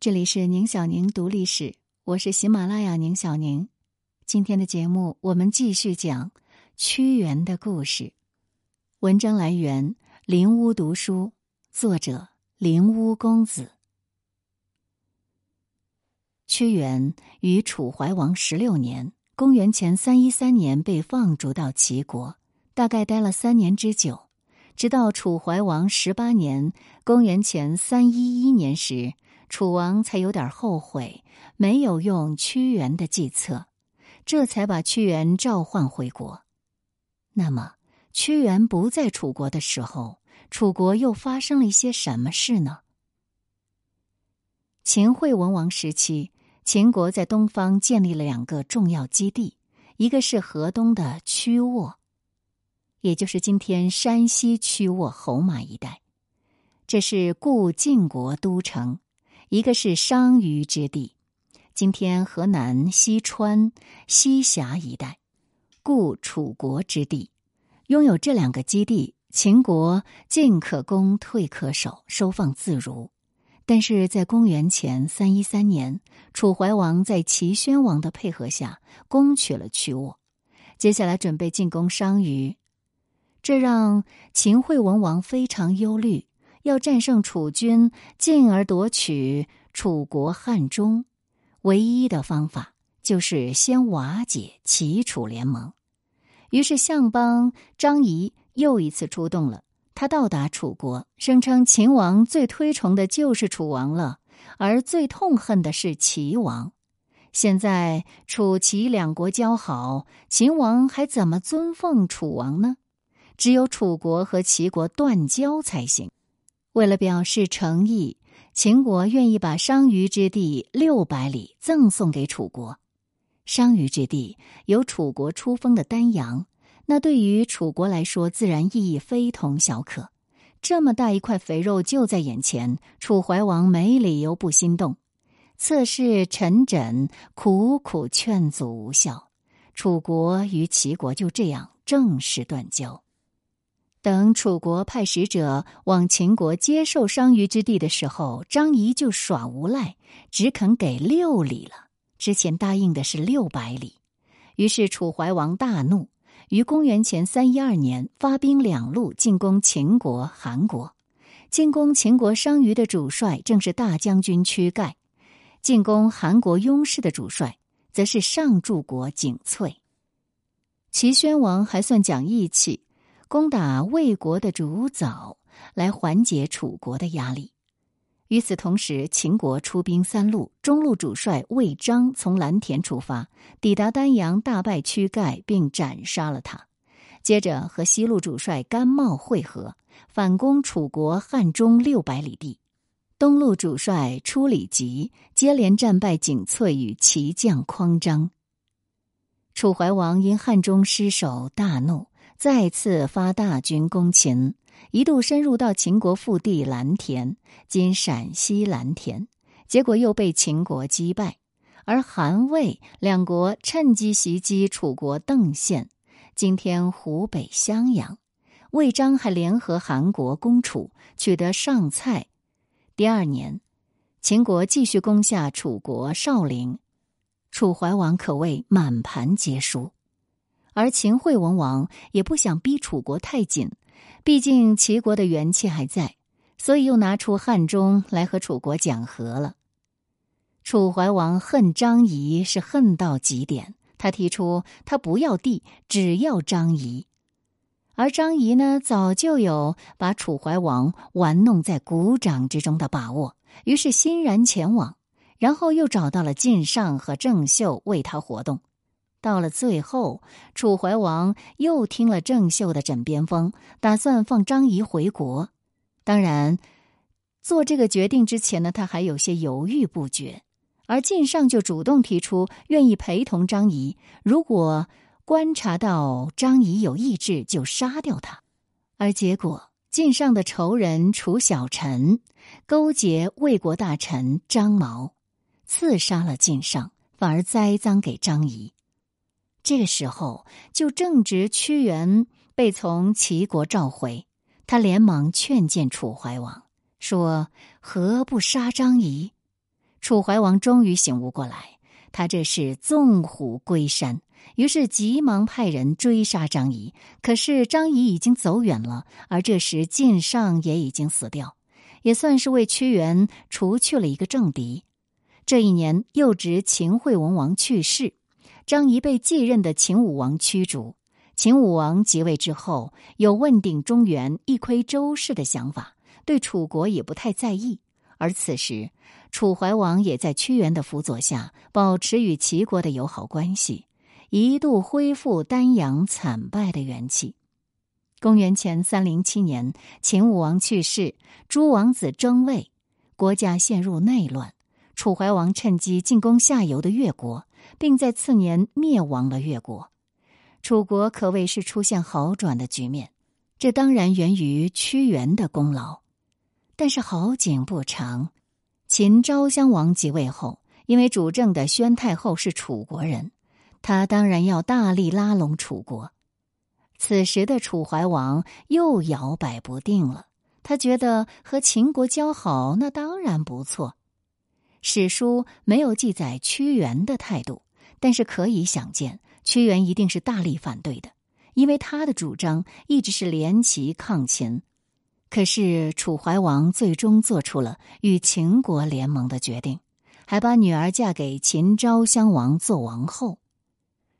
这里是宁小宁读历史，我是喜马拉雅宁小宁。今天的节目，我们继续讲屈原的故事。文章来源：林屋读书，作者林屋公子。屈原于楚怀王十六年（公元前三一三年）被放逐到齐国，大概待了三年之久，直到楚怀王十八年（公元前三一一年）时。楚王才有点后悔，没有用屈原的计策，这才把屈原召唤回国。那么，屈原不在楚国的时候，楚国又发生了一些什么事呢？秦惠文王时期，秦国在东方建立了两个重要基地，一个是河东的曲沃，也就是今天山西曲沃侯马一带，这是故晋国都城。一个是商於之地，今天河南西川西峡一带，故楚国之地。拥有这两个基地，秦国进可攻，退可守，收放自如。但是在公元前三一三年，楚怀王在齐宣王的配合下攻取了曲沃，接下来准备进攻商於，这让秦惠文王非常忧虑。要战胜楚军，进而夺取楚国汉中，唯一的方法就是先瓦解齐楚联盟。于是，相邦张仪又一次出动了。他到达楚国，声称秦王最推崇的就是楚王了，而最痛恨的是齐王。现在楚齐两国交好，秦王还怎么尊奉楚王呢？只有楚国和齐国断交才行。为了表示诚意，秦国愿意把商於之地六百里赠送给楚国。商於之地有楚国出封的丹阳，那对于楚国来说，自然意义非同小可。这么大一块肥肉就在眼前，楚怀王没理由不心动。侧室陈轸苦苦劝阻无效，楚国与齐国就这样正式断交。等楚国派使者往秦国接受商於之地的时候，张仪就耍无赖，只肯给六里了。之前答应的是六百里，于是楚怀王大怒，于公元前三一二年发兵两路进攻秦国、韩国。进攻秦国商於的主帅正是大将军屈盖，进攻韩国雍氏的主帅则是上柱国景翠。齐宣王还算讲义气。攻打魏国的主早，来缓解楚国的压力。与此同时，秦国出兵三路，中路主帅魏章从蓝田出发，抵达丹阳，大败屈盖，并斩杀了他。接着和西路主帅甘茂会合，反攻楚国汉中六百里地。东路主帅出里吉接连战败景翠与齐将匡章。楚怀王因汉中失守，大怒。再次发大军攻秦，一度深入到秦国腹地蓝田（今陕西蓝田），结果又被秦国击败。而韩魏两国趁机袭击楚国邓县（今天湖北襄阳）。魏章还联合韩国攻楚，取得上蔡。第二年，秦国继续攻下楚国少陵，楚怀王可谓满盘皆输。而秦惠文王也不想逼楚国太紧，毕竟齐国的元气还在，所以又拿出汉中来和楚国讲和了。楚怀王恨张仪是恨到极点，他提出他不要地，只要张仪。而张仪呢，早就有把楚怀王玩弄在股掌之中的把握，于是欣然前往，然后又找到了晋尚和郑袖为他活动。到了最后，楚怀王又听了郑袖的枕边风，打算放张仪回国。当然，做这个决定之前呢，他还有些犹豫不决。而晋尚就主动提出愿意陪同张仪，如果观察到张仪有意志，就杀掉他。而结果，晋尚的仇人楚小臣勾结魏国大臣张毛，刺杀了晋尚，反而栽赃给张仪。这个时候，就正值屈原被从齐国召回，他连忙劝谏楚怀王说：“何不杀张仪？”楚怀王终于醒悟过来，他这是纵虎归山，于是急忙派人追杀张仪。可是张仪已经走远了，而这时晋上也已经死掉，也算是为屈原除去了一个政敌。这一年，又值秦惠文王去世，张仪被继任的秦武王驱逐。秦武王即位之后，有问鼎中原、一窥周室的想法，对楚国也不太在意。而此时，楚怀王也在屈原的辅佐下，保持与齐国的友好关系，一度恢复丹阳惨败的元气。公元前三零七年，秦武王去世，诸王子争位，国家陷入内乱。楚怀王趁机进攻下游的越国，并在次年灭亡了越国。楚国可谓是出现好转的局面，这当然源于屈原的功劳。但是好景不长，秦昭襄王即位后，因为主政的宣太后是楚国人，他当然要大力拉拢楚国。此时的楚怀王又摇摆不定了，他觉得和秦国交好那当然不错。史书没有记载屈原的态度，但是可以想见。屈原一定是大力反对的，因为他的主张一直是联齐抗秦。可是楚怀王最终做出了与秦国联盟的决定，还把女儿嫁给秦昭襄王做王后。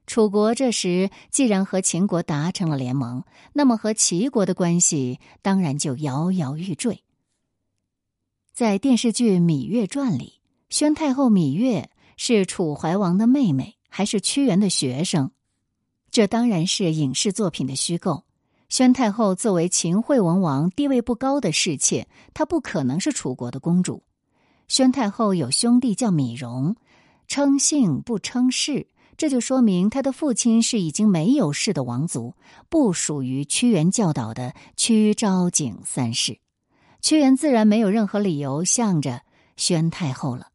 楚国这时既然和秦国达成了联盟，那么和齐国的关系当然就摇摇欲坠。在电视剧《芈月传》里，宣太后芈月是楚怀王的妹妹。还是屈原的学生，这当然是影视作品的虚构。宣太后作为秦惠文王地位不高的侍妾，她不可能是楚国的公主。宣太后有兄弟叫芈戎，称姓不称氏，这就说明她的父亲是已经没有氏的王族，不属于屈原教导的屈昭景三世。屈原自然没有任何理由向着宣太后了。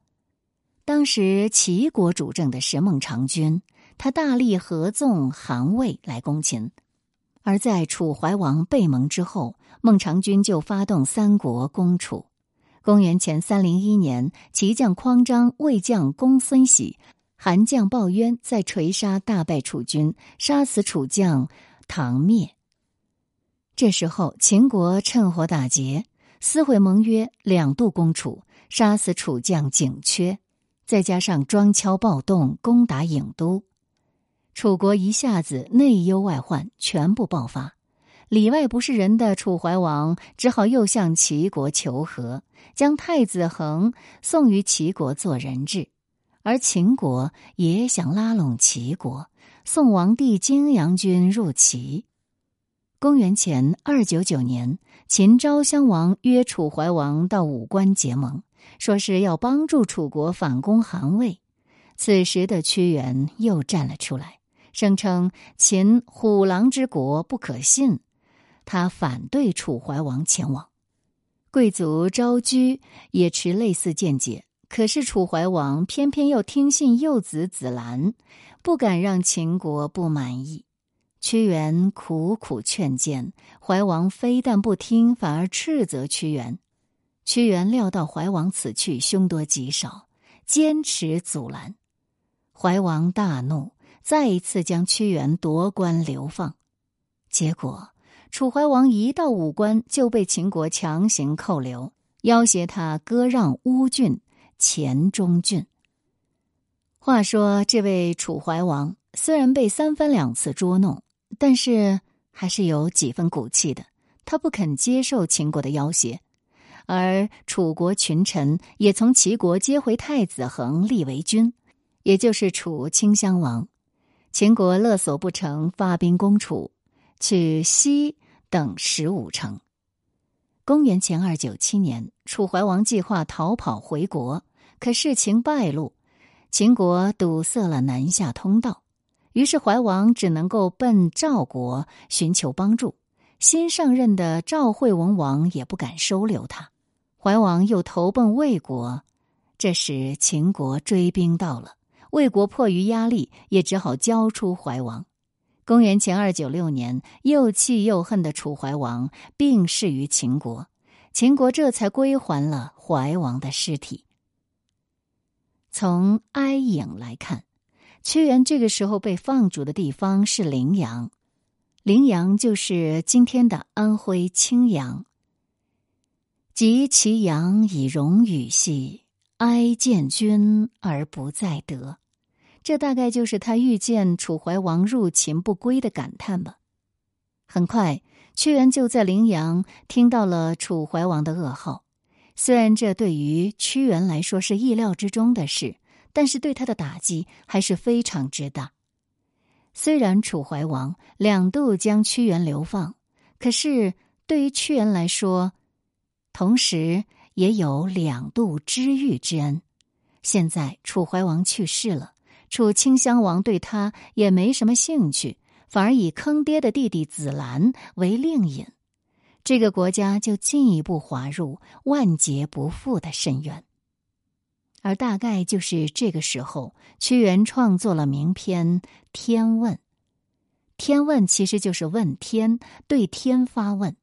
当时齐国主政的是孟尝君，他大力合纵韩魏来攻秦。而在楚怀王被蒙之后，孟尝君就发动三国攻楚。公元前三零一年，齐将匡章、魏将公孙喜、韩将鲍渊在垂沙大败楚军，杀死楚将唐灭。这时候，秦国趁火打劫，撕毁盟约，两度攻楚，杀死楚将景缺。再加上庄敲暴动，攻打郢都，楚国一下子内忧外患全部爆发。里外不是人的楚怀王只好又向齐国求和，将太子恒送于齐国做人质。而秦国也想拉拢齐国，送王弟荆阳君入齐。公元前二九九年，秦昭襄王约楚怀王到武关结盟。说是要帮助楚国反攻韩魏，此时的屈原又站了出来，声称秦虎狼之国不可信，他反对楚怀王前往。贵族昭居也持类似见解，可是楚怀王偏偏又听信幼子子兰，不敢让秦国不满意。屈原苦苦劝谏，怀王非但不听，反而斥责屈原。屈原料到怀王此去凶多吉少，坚持阻拦。怀王大怒，再一次将屈原夺关流放。结果，楚怀王一到武关就被秦国强行扣留，要挟他割让乌郡、黔中郡。话说，这位楚怀王虽然被三番两次捉弄，但是还是有几分骨气的。他不肯接受秦国的要挟。而楚国群臣也从齐国接回太子恒立为君，也就是楚顷襄王。秦国勒索不成，发兵攻楚，取西等十五城。公元前二九七年，楚怀王计划逃跑回国，可事情败露，秦国堵塞了南下通道，于是怀王只能够奔赵国寻求帮助。新上任的赵惠文王也不敢收留他。怀王又投奔魏国，这时秦国追兵到了，魏国迫于压力，也只好交出怀王。公元前二九六年，又气又恨的楚怀王病逝于秦国，秦国这才归还了怀王的尸体。从哀影来看，屈原这个时候被放逐的地方是陵阳，陵阳就是今天的安徽青阳。及其阳以荣羽兮，哀见君而不在得。这大概就是他遇见楚怀王入秦不归的感叹吧。很快，屈原就在陵阳听到了楚怀王的噩耗。虽然这对于屈原来说是意料之中的事，但是对他的打击还是非常之大。虽然楚怀王两度将屈原流放，可是对于屈原来说，同时，也有两度知遇之恩。现在楚怀王去世了，楚顷襄王对他也没什么兴趣，反而以坑爹的弟弟子兰为令尹，这个国家就进一步滑入万劫不复的深渊。而大概就是这个时候，屈原创作了名篇《天问》。《天问》其实就是问天，对天发问。《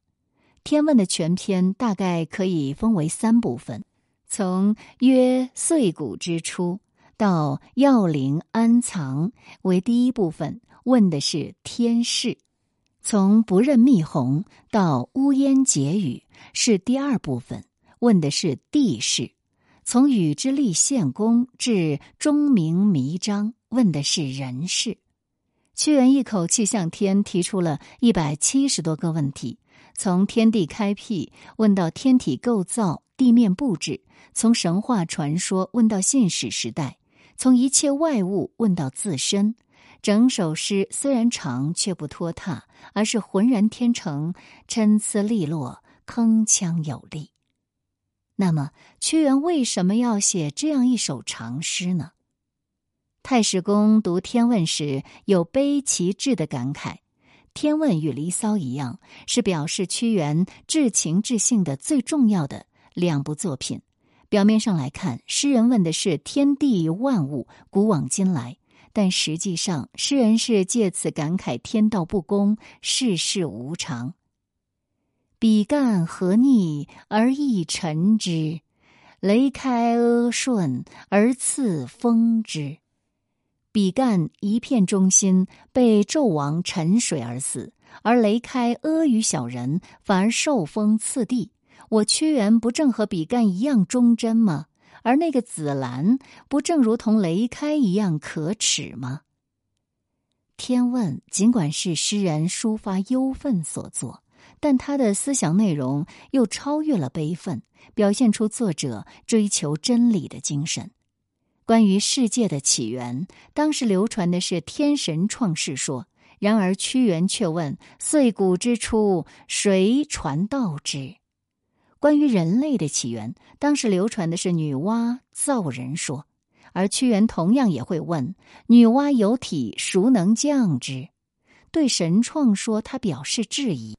天问》的全篇大概可以分为三部分：从曰岁谷之初到要灵安藏为第一部分，问的是天事；从不认密鸿到乌烟结雨是第二部分，问的是地事；从禹之立献公至钟鸣弥章，问的是人事。屈原一口气向天提出了一百七十多个问题。从天地开辟问到天体构造、地面布置；从神话传说问到信史时代；从一切外物问到自身。整首诗虽然长，却不拖沓，而是浑然天成、参差利落、铿锵有力。那么，屈原为什么要写这样一首长诗呢？太史公读《天问》时，有悲其志的感慨。《天问》与《离骚》一样，是表示屈原至情至性的最重要的两部作品。表面上来看，诗人问的是天地万物古往今来，但实际上，诗人是借此感慨天道不公、世事无常。比干何逆而益臣之？雷开阿顺而赐风之。比干一片忠心，被纣王沉水而死；而雷开阿谀小人，反而受封次地。我屈原不正和比干一样忠贞吗？而那个子兰，不正如同雷开一样可耻吗？天问尽管是诗人抒发忧愤所作，但他的思想内容又超越了悲愤，表现出作者追求真理的精神。关于世界的起源，当时流传的是天神创世说。然而屈原却问：“岁古之初，谁传道之？”关于人类的起源，当时流传的是女娲造人说。而屈原同样也会问：“女娲有体，孰能降之？”对神创说，他表示质疑。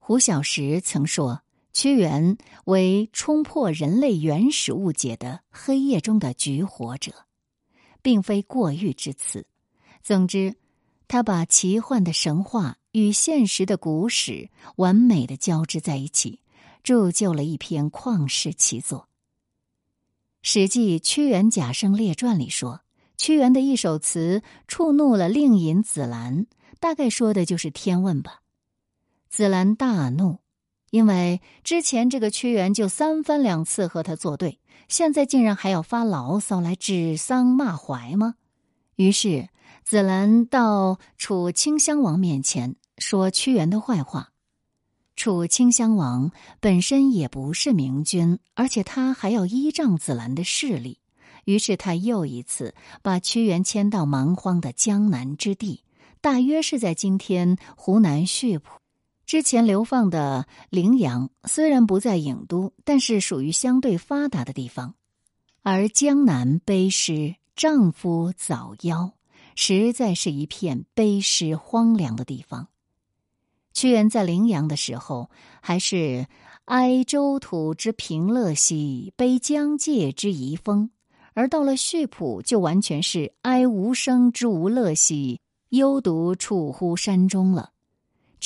胡小石曾说。屈原为冲破人类原始误解的黑夜中的橘火者，并非过誉之词。总之，他把奇幻的神话与现实的古史完美的交织在一起，铸就了一篇旷世奇作。《史记·屈原贾生列传》里说，屈原的一首词触怒了令尹子兰，大概说的就是《天问》吧。子兰大怒。因为之前这个屈原就三番两次和他作对，现在竟然还要发牢骚来指桑骂槐吗？于是子兰到楚顷襄王面前说屈原的坏话。楚顷襄王本身也不是明君，而且他还要依仗子兰的势力，于是他又一次把屈原迁到蛮荒的江南之地，大约是在今天湖南溆浦。之前流放的陵阳虽然不在郢都，但是属于相对发达的地方。而江南悲诗丈夫早夭，实在是一片悲诗荒凉的地方。屈原在陵阳的时候，还是哀周土之平乐兮，悲疆界之遗风；而到了溆浦，就完全是哀无声之无乐兮，幽独处乎山中了。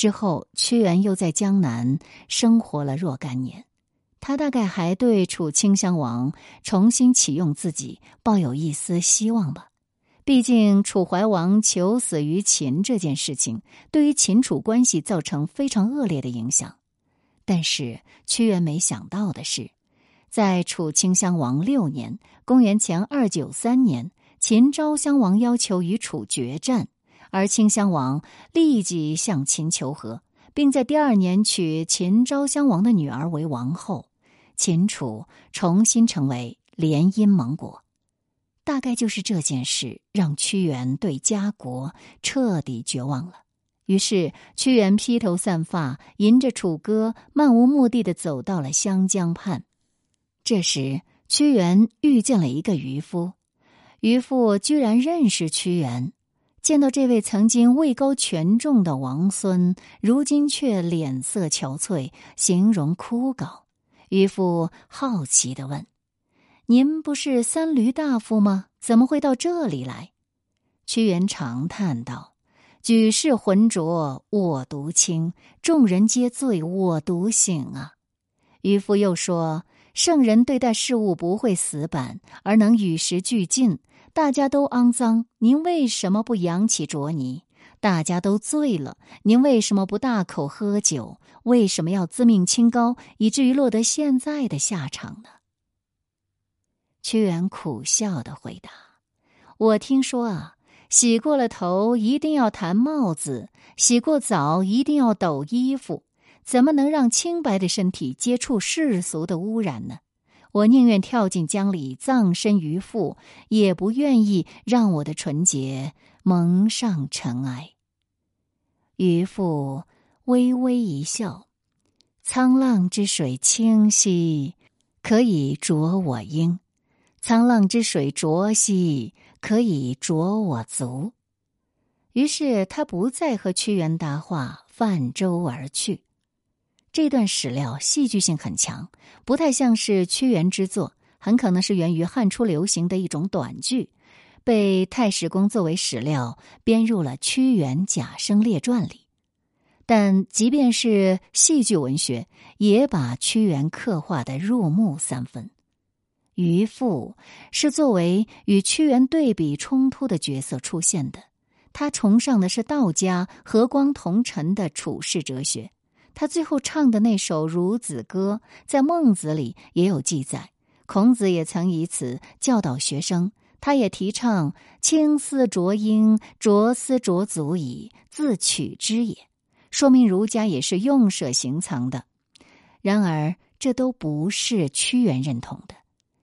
之后，屈原又在江南生活了若干年。他大概还对楚顷襄王重新启用自己抱有一丝希望吧。毕竟楚怀王求死于秦这件事情，对于秦楚关系造成非常恶劣的影响。但是屈原没想到的是，在楚顷襄王六年（公元前二九三年），秦昭襄王要求与楚决战，而顷襄王立即向秦求和，并在第二年娶秦昭襄王的女儿为王后。秦楚重新成为联姻盟国，大概就是这件事让屈原对家国彻底绝望了。于是，屈原披头散发，吟着楚歌，漫无目的的走到了湘江畔。这时，屈原遇见了一个渔夫，渔夫居然认识屈原，见到这位曾经位高权重的王孙，如今却脸色憔悴，形容枯槁。渔夫好奇的问：“您不是三闾大夫吗？怎么会到这里来？”屈原长叹道：“举世浑浊，我独清；众人皆醉，我独醒啊！”渔夫又说：“圣人对待事物不会死板，而能与时俱进。大家都肮脏，您为什么不扬起浊泥？”大家都醉了，您为什么不大口喝酒？为什么要自命清高，以至于落得现在的下场呢？屈原苦笑的回答：“我听说啊，洗过了头一定要弹帽子，洗过澡一定要抖衣服，怎么能让清白的身体接触世俗的污染呢？我宁愿跳进江里葬身鱼腹，也不愿意让我的纯洁。”蒙上尘埃。渔父微微一笑：“沧浪之水清兮，可以濯我缨；沧浪之水浊兮，可以濯我足。”于是他不再和屈原搭话，泛舟而去。这段史料戏剧性很强，不太像是屈原之作，很可能是源于汉初流行的一种短剧。被太史公作为史料编入了《屈原贾生列传》里，但即便是戏剧文学，也把屈原刻画的入木三分。渔父是作为与屈原对比冲突的角色出现的，他崇尚的是道家和光同尘的处世哲学。他最后唱的那首《孺子歌》在孟子里也有记载，孔子也曾以此教导学生。他也提倡“青丝濯缨，濯丝濯足矣，自取之也”，说明儒家也是用舍行藏的。然而，这都不是屈原认同的。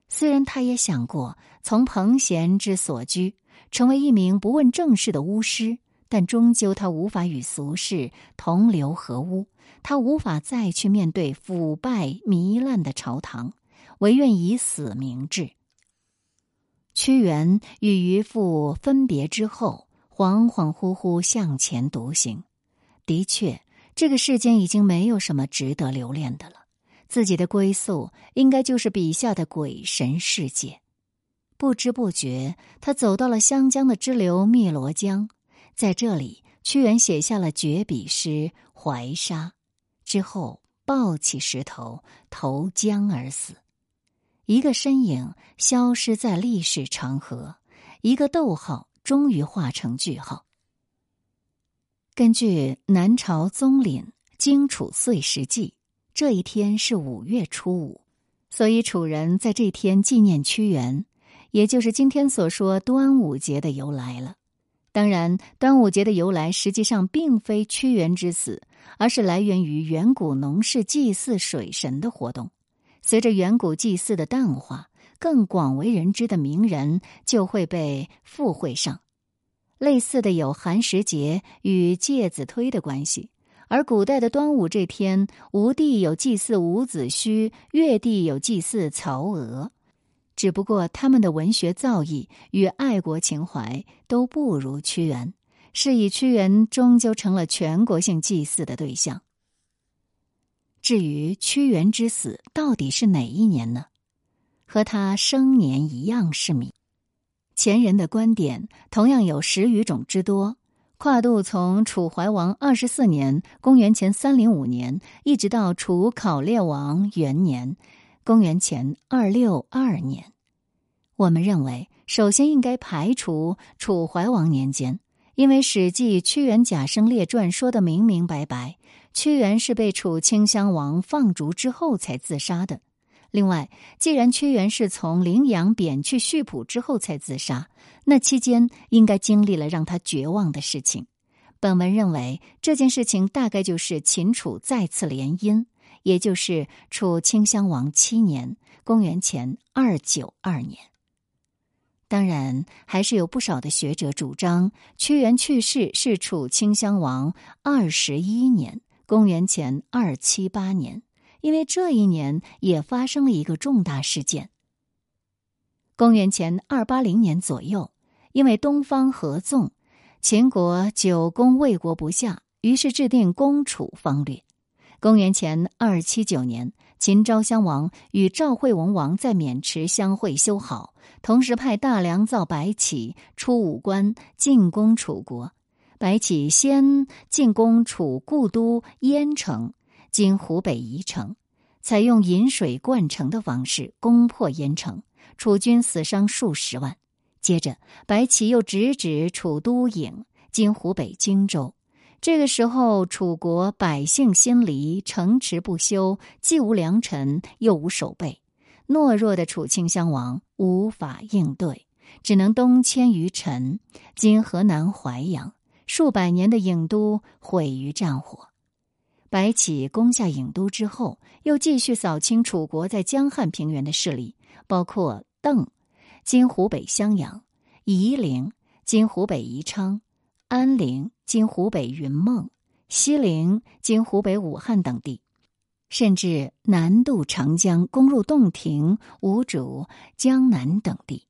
虽然他也想过从彭贤之所居，成为一名不问政事的巫师，但终究他无法与俗世同流合污，他无法再去面对腐败糜烂的朝堂，唯愿以死明志。屈原与渔父分别之后，恍恍惚惚向前独行。的确，这个世间已经没有什么值得留恋的了。自己的归宿应该就是笔下的鬼神世界。不知不觉，他走到了湘江的支流汨罗江，在这里，屈原写下了绝笔诗《怀沙》，之后抱起石头投江而死。一个身影消失在历史长河，一个逗号终于化成句号。根据南朝宗懔《荆楚岁时记》，这一天是五月初五，所以楚人在这天纪念屈原，也就是今天所说端午节的由来了。当然，端午节的由来实际上并非屈原之死，而是来源于远古农氏祭祀水神的活动。随着远古祭祀的淡化，更广为人知的名人就会被附会上。类似的有寒食节与介子推的关系，而古代的端午这天，吴地有祭祀伍子胥，越地有祭祀曹娥。只不过他们的文学造诣与爱国情怀都不如屈原，是以屈原终究成了全国性祭祀的对象。至于屈原之死到底是哪一年呢？和他生年一样是谜。前人的观点同样有十余种之多，跨度从楚怀王二十四年（公元前三零五年）一直到楚考烈王元年（公元前二六二年）。我们认为，首先应该排除楚怀王年间，因为《史记·屈原贾生列传》说的明明白白，屈原是被楚顷襄王放逐之后才自杀的。另外，既然屈原是从陵阳贬去溆浦之后才自杀，那期间应该经历了让他绝望的事情。本文认为，这件事情大概就是秦楚再次联姻，也就是楚顷襄王七年（公元前二九二年）。当然，还是有不少的学者主张，屈原去世是楚顷襄王二十一年（公元前二七八年）。因为这一年也发生了一个重大事件。公元前二八零年左右，因为东方合纵，秦国久攻魏国不下，于是制定攻楚方略。公元前二七九年，秦昭襄王与赵惠文王在渑池相会修好，同时派大良造白起出武关进攻楚国。白起先进攻楚故都燕城。今湖北宜城，采用引水灌城的方式攻破燕城，楚军死伤数十万。接着，白起又直指楚都郢（今湖北荆州）。这个时候，楚国百姓心离，城池不修，既无良臣，又无守备，懦弱的楚顷襄王无法应对，只能东迁于陈（今河南淮阳）。数百年的郢都毁于战火。白起攻下郢都之后，又继续扫清楚国在江汉平原的势力，包括邓（今湖北襄阳）、夷陵（今湖北宜昌）、安陵（今湖北云梦）、西陵（今湖北武汉）等地，甚至南渡长江，攻入洞庭、吴主、江南等地。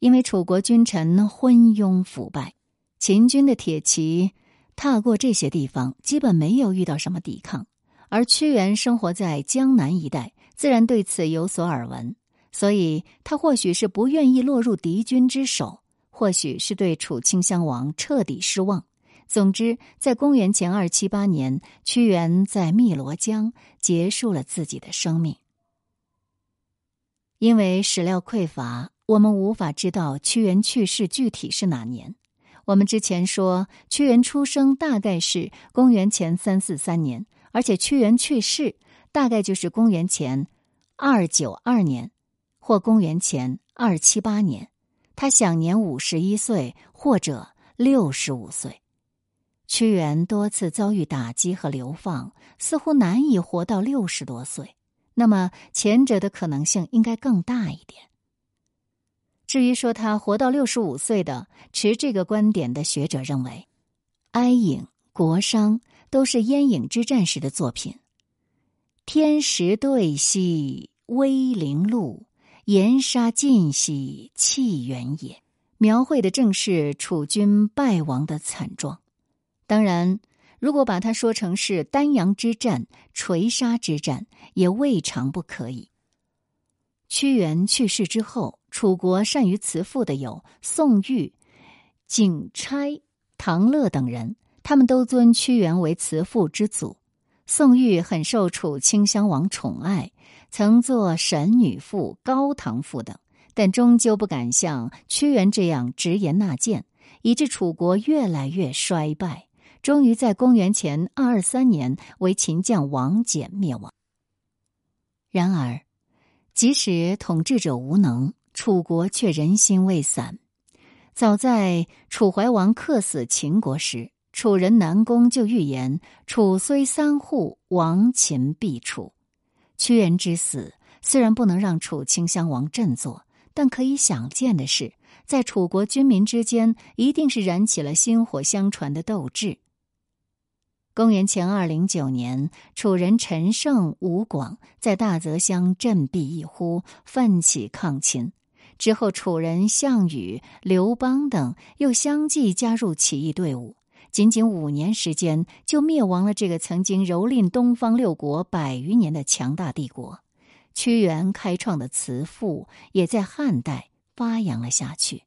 因为楚国君臣昏庸腐败，秦军的铁骑。踏过这些地方，基本没有遇到什么抵抗。而屈原生活在江南一带，自然对此有所耳闻，所以他或许是不愿意落入敌军之手，或许是对楚顷襄王彻底失望。总之，在公元前二七八年，屈原在汨罗江结束了自己的生命。因为史料匮乏，我们无法知道屈原去世具体是哪年。我们之前说，屈原出生大概是公元前三四三年，而且屈原去世大概就是公元前二九二年，或公元前二七八年。他享年五十一岁或者六十五岁。屈原多次遭遇打击和流放，似乎难以活到六十多岁。那么前者的可能性应该更大一点。至于说他活到六十五岁的，持这个观点的学者认为，《哀隐》《国殇》都是燕郢之战时的作品。天时对兮威灵鹿，岩沙尽兮气远也，描绘的正是楚军败亡的惨状。当然，如果把它说成是丹阳之战、垂沙之战，也未尝不可以。屈原去世之后，楚国善于辞赋的有宋玉、景差、唐乐等人，他们都尊屈原为辞赋之祖。宋玉很受楚顷襄王宠爱，曾作《神女赋》《高唐赋》等，但终究不敢像屈原这样直言纳谏，以致楚国越来越衰败，终于在公元前二二三年为秦将王翦灭亡。然而。即使统治者无能，楚国却人心未散。早在楚怀王克死秦国时，楚人南宫就预言：“楚虽三户，亡秦必楚。”屈原之死虽然不能让楚顷襄王振作，但可以想见的是，在楚国军民之间，一定是燃起了薪火相传的斗志。公元前二零九年，楚人陈胜、吴广在大泽乡振臂一呼，奋起抗秦。之后，楚人项羽、刘邦等又相继加入起义队伍。仅仅五年时间，就灭亡了这个曾经蹂躏东方六国百余年的强大帝国。屈原开创的词赋，也在汉代发扬了下去。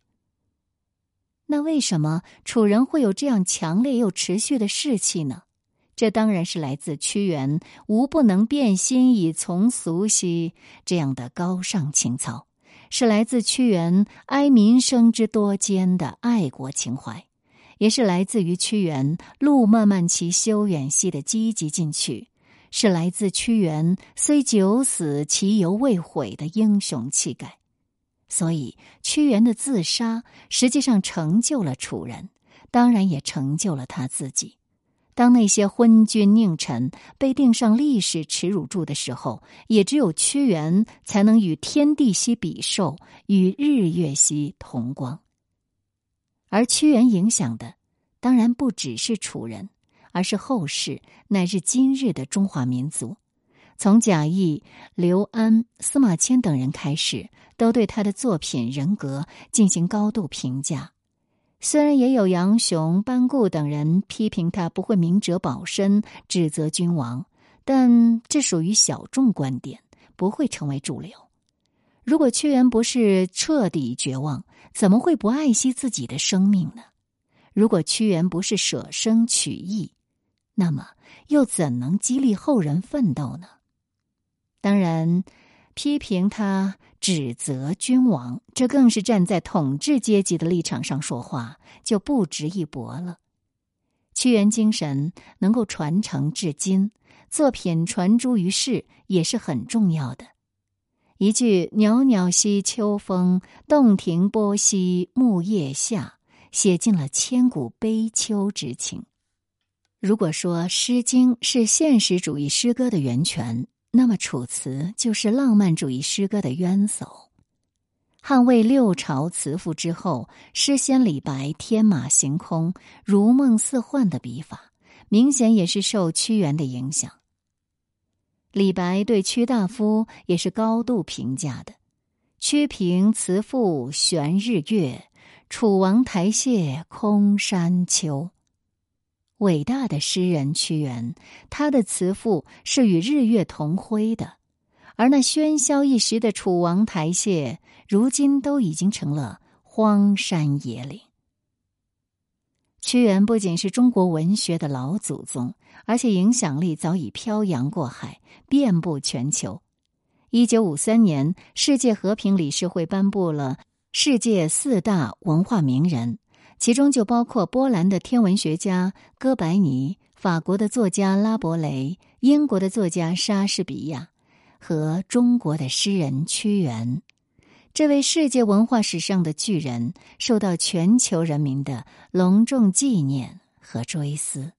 那为什么楚人会有这样强烈又持续的士气呢？这当然是来自屈原“吾不能变心以从俗兮”这样的高尚情操，是来自屈原哀民生之多艰的爱国情怀，也是来自于屈原“路漫漫其修远兮”的积极进取，是来自屈原“虽九死其犹未悔”的英雄气概。所以，屈原的自杀实际上成就了楚人，当然也成就了他自己。当那些昏君佞臣被钉上历史耻辱柱的时候，也只有屈原才能与天地兮比寿，与日月兮同光。而屈原影响的，当然不只是楚人，而是后世乃至今日的中华民族。从贾谊、刘安、司马迁等人开始，都对他的作品、人格进行高度评价。虽然也有杨雄、班固等人批评他不会明哲保身、指责君王，但这属于小众观点，不会成为主流。如果屈原不是彻底绝望，怎么会不爱惜自己的生命呢？如果屈原不是舍生取义，那么又怎能激励后人奋斗呢？当然，批评他、指责君王，这更是站在统治阶级的立场上说话，就不值一驳了。屈原精神能够传承至今，作品传诸于世也是很重要的。一句“袅袅兮秋风，洞庭波兮木叶下”，写尽了千古悲秋之情。如果说《诗经》是现实主义诗歌的源泉，那么，《楚辞》就是浪漫主义诗歌的渊薮。汉魏六朝词赋之后，诗仙李白天马行空、如梦似幻的笔法，明显也是受屈原的影响。李白对屈大夫也是高度评价的：“屈平辞赋悬日月，楚王台榭空山丘。”伟大的诗人屈原，他的词赋是与日月同辉的，而那喧嚣一时的楚王台榭，如今都已经成了荒山野岭。屈原不仅是中国文学的老祖宗，而且影响力早已漂洋过海，遍布全球。一九五三年，世界和平理事会颁布了世界四大文化名人。其中就包括波兰的天文学家哥白尼、法国的作家拉伯雷、英国的作家莎士比亚和中国的诗人屈原。这位世界文化史上的巨人受到全球人民的隆重纪念和追思。